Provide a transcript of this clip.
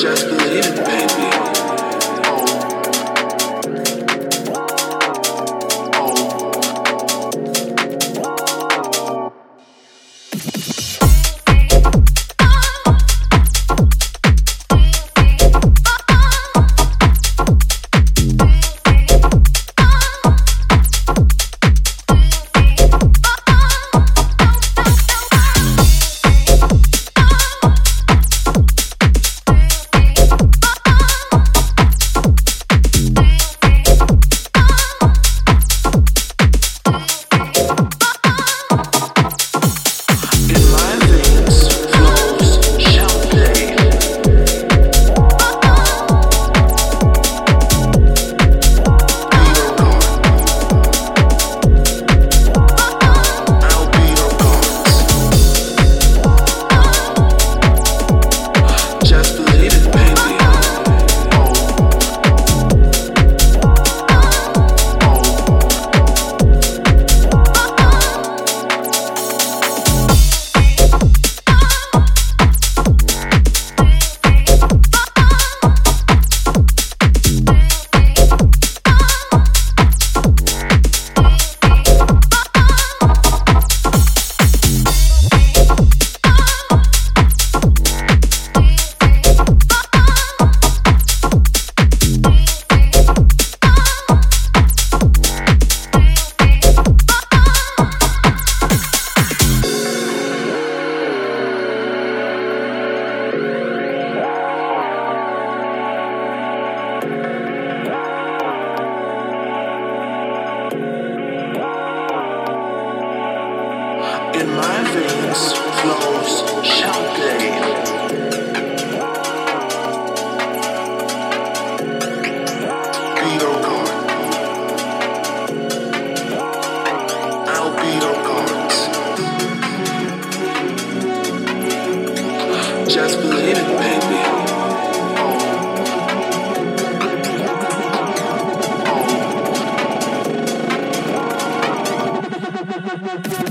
just believe, baby. in my veins flows champagne. Just believe it, baby. Oh. Oh.